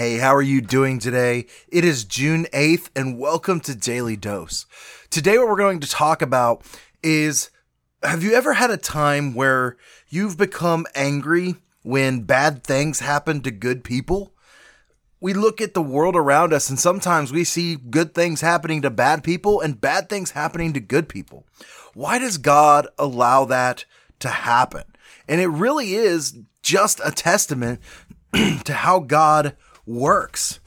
Hey, how are you doing today? It is June 8th, and welcome to Daily Dose. Today, what we're going to talk about is Have you ever had a time where you've become angry when bad things happen to good people? We look at the world around us, and sometimes we see good things happening to bad people and bad things happening to good people. Why does God allow that to happen? And it really is just a testament to how God works.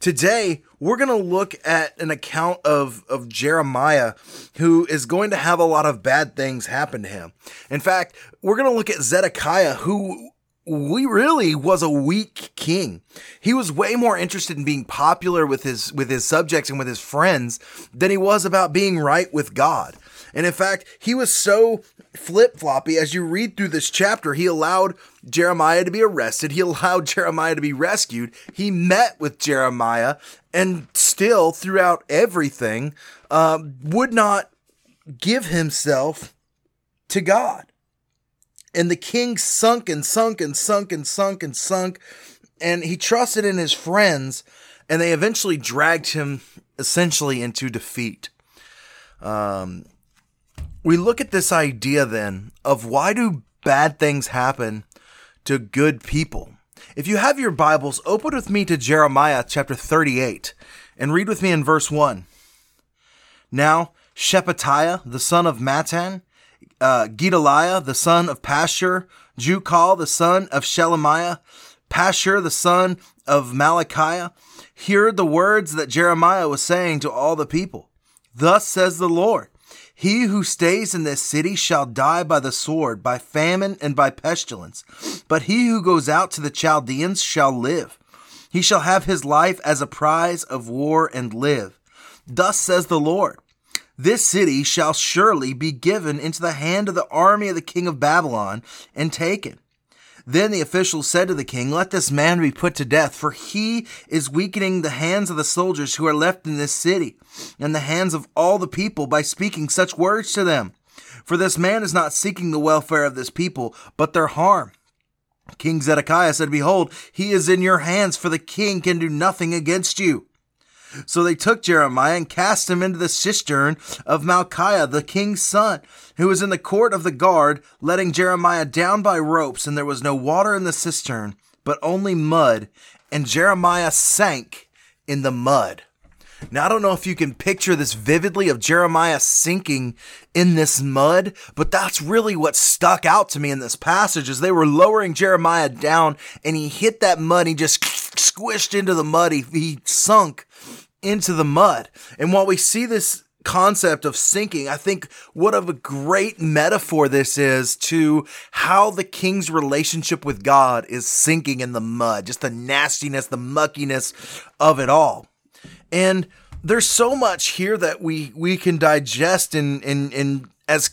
Today, we're going to look at an account of, of Jeremiah who is going to have a lot of bad things happen to him. In fact, we're going to look at Zedekiah who we really was a weak king. He was way more interested in being popular with his with his subjects and with his friends than he was about being right with God. And in fact, he was so flip floppy as you read through this chapter. He allowed Jeremiah to be arrested, he allowed Jeremiah to be rescued, he met with Jeremiah, and still, throughout everything, um, would not give himself to God. And the king sunk and sunk and sunk and sunk and sunk, and he trusted in his friends, and they eventually dragged him essentially into defeat. Um, we look at this idea then of why do bad things happen to good people? If you have your Bibles, open with me to Jeremiah chapter 38 and read with me in verse 1. Now, Shephatiah, the son of Mattan, uh, Gedaliah, the son of Pashur, Jucal, the son of Shelemiah, Pashur, the son of Malachiah, heard the words that Jeremiah was saying to all the people. Thus says the Lord he who stays in this city shall die by the sword, by famine, and by pestilence. But he who goes out to the Chaldeans shall live. He shall have his life as a prize of war and live. Thus says the Lord This city shall surely be given into the hand of the army of the king of Babylon and taken. Then the officials said to the king, Let this man be put to death, for he is weakening the hands of the soldiers who are left in this city, and the hands of all the people by speaking such words to them. For this man is not seeking the welfare of this people, but their harm. King Zedekiah said, Behold, he is in your hands, for the king can do nothing against you. So they took Jeremiah and cast him into the cistern of Malchiah, the king's son, who was in the court of the guard, letting Jeremiah down by ropes, and there was no water in the cistern, but only mud, and Jeremiah sank in the mud. Now, I don't know if you can picture this vividly of Jeremiah sinking in this mud, but that's really what stuck out to me in this passage as they were lowering Jeremiah down and he hit that mud. He just squished into the mud. He, he sunk into the mud. And while we see this concept of sinking, I think what of a great metaphor this is to how the king's relationship with God is sinking in the mud, just the nastiness, the muckiness of it all. And there's so much here that we we can digest and and in as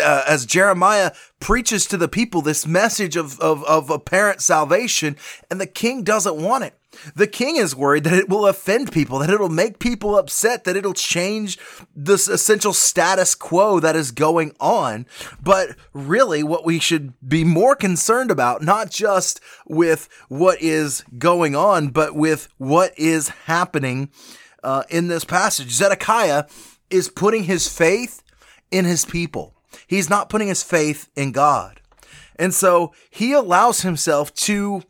uh, as Jeremiah preaches to the people this message of, of, of apparent salvation, and the king doesn't want it. The king is worried that it will offend people, that it'll make people upset, that it'll change this essential status quo that is going on. But really, what we should be more concerned about, not just with what is going on, but with what is happening uh, in this passage. Zedekiah is putting his faith in his people, he's not putting his faith in God. And so he allows himself to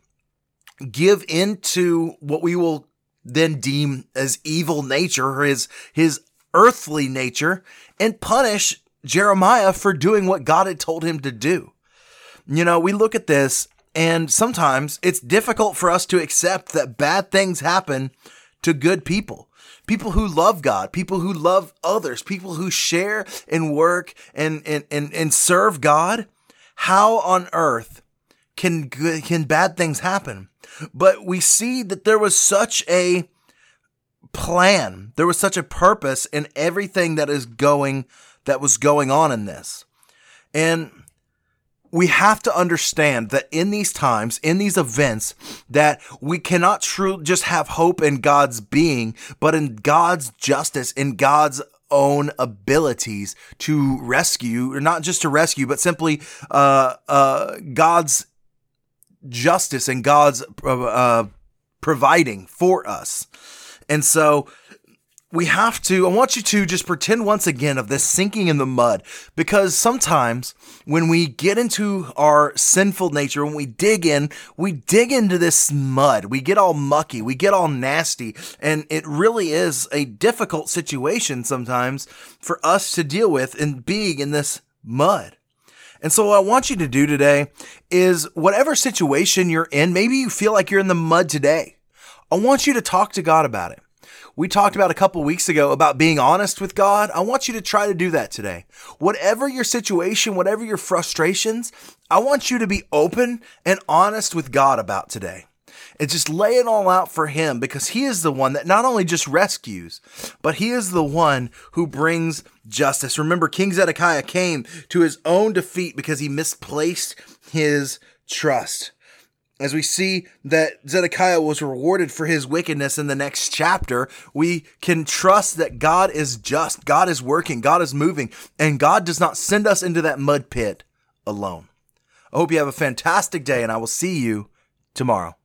give into what we will then deem as evil nature or his his earthly nature and punish Jeremiah for doing what God had told him to do. You know, we look at this and sometimes it's difficult for us to accept that bad things happen to good people. People who love God, people who love others, people who share and work and, and, and, and serve God. How on earth can can bad things happen? But we see that there was such a plan. There was such a purpose in everything that is going that was going on in this. And we have to understand that in these times, in these events, that we cannot truly just have hope in God's being, but in God's justice, in God's own abilities to rescue, or not just to rescue, but simply uh, uh, God's justice and God's uh, providing for us. And so we have to, I want you to just pretend once again of this sinking in the mud because sometimes when we get into our sinful nature, when we dig in, we dig into this mud. We get all mucky, we get all nasty, and it really is a difficult situation sometimes for us to deal with in being in this mud. And so, what I want you to do today is whatever situation you're in, maybe you feel like you're in the mud today. I want you to talk to God about it. We talked about a couple weeks ago about being honest with God. I want you to try to do that today. Whatever your situation, whatever your frustrations, I want you to be open and honest with God about today. And just lay it all out for Him because He is the one that not only just rescues, but He is the one who brings justice. Remember, King Zedekiah came to his own defeat because he misplaced his trust as we see that Zedekiah was rewarded for his wickedness in the next chapter, we can trust that God is just, God is working, God is moving, and God does not send us into that mud pit alone. I hope you have a fantastic day, and I will see you tomorrow.